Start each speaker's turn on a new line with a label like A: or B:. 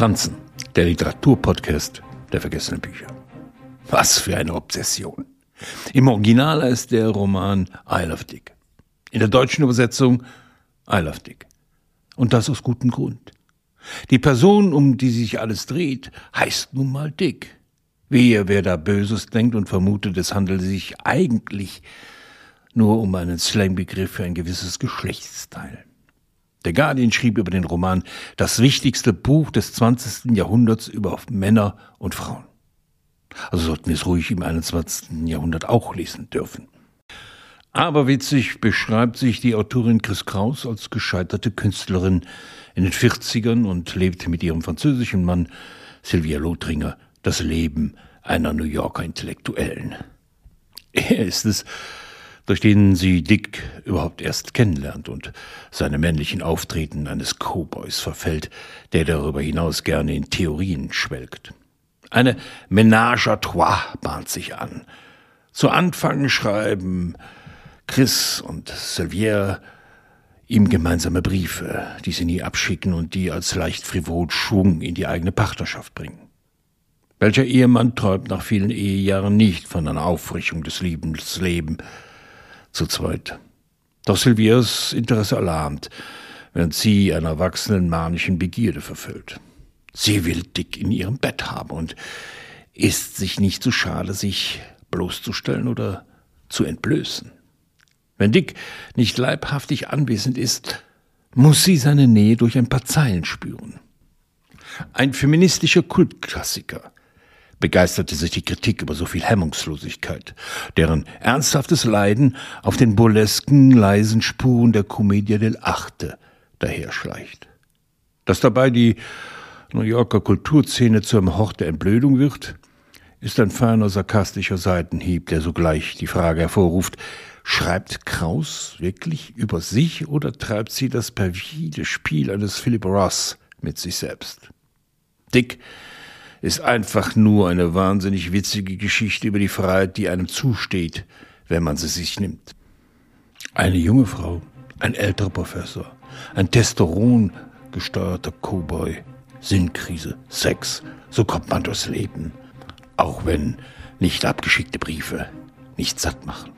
A: Franzen, der Literaturpodcast der vergessenen Bücher. Was für eine Obsession. Im Original heißt der Roman I Love Dick. In der deutschen Übersetzung I Love Dick. Und das aus gutem Grund. Die Person, um die sich alles dreht, heißt nun mal Dick. Wehe, wer da Böses denkt und vermutet, es handele sich eigentlich nur um einen Slangbegriff für ein gewisses Geschlechtsteil. Der Guardian schrieb über den Roman das wichtigste Buch des 20. Jahrhunderts über Männer und Frauen. Also sollten wir es ruhig im 21. Jahrhundert auch lesen dürfen. Aber witzig beschreibt sich die Autorin Chris Kraus als gescheiterte Künstlerin in den 40ern und lebt mit ihrem französischen Mann Sylvia Lothringer das Leben einer New Yorker Intellektuellen. Er ist es, durch den sie Dick überhaupt erst kennenlernt und seine männlichen Auftreten eines Cowboys verfällt, der darüber hinaus gerne in Theorien schwelgt. Eine Ménage à trois bahnt sich an. Zu Anfang schreiben Chris und Sylvier ihm gemeinsame Briefe, die sie nie abschicken und die als leicht frivol Schwung in die eigene Partnerschaft bringen. Welcher Ehemann träumt nach vielen Ehejahren nicht von einer Auffrischung des Liebenslebens, zu zweit. Doch Silvias Interesse alarmt, während sie einer wachsenden manischen Begierde verfüllt. Sie will Dick in ihrem Bett haben und ist sich nicht zu schade, sich bloßzustellen oder zu entblößen. Wenn Dick nicht leibhaftig anwesend ist, muss sie seine Nähe durch ein paar Zeilen spüren. Ein feministischer Kultklassiker, begeisterte sich die Kritik über so viel Hemmungslosigkeit, deren ernsthaftes Leiden auf den burlesken, leisen Spuren der Commedia dell'arte daherschleicht. Dass dabei die New Yorker Kulturszene zu einem Hort der Entblödung wird, ist ein feiner sarkastischer Seitenhieb, der sogleich die Frage hervorruft, schreibt Kraus wirklich über sich oder treibt sie das perfide Spiel eines Philip Ross mit sich selbst? Dick ist einfach nur eine wahnsinnig witzige Geschichte über die Freiheit, die einem zusteht, wenn man sie sich nimmt. Eine junge Frau, ein älterer Professor, ein Testosteron gesteuerter Cowboy, Sinnkrise, Sex, so kommt man durchs Leben, auch wenn nicht abgeschickte Briefe nicht satt machen.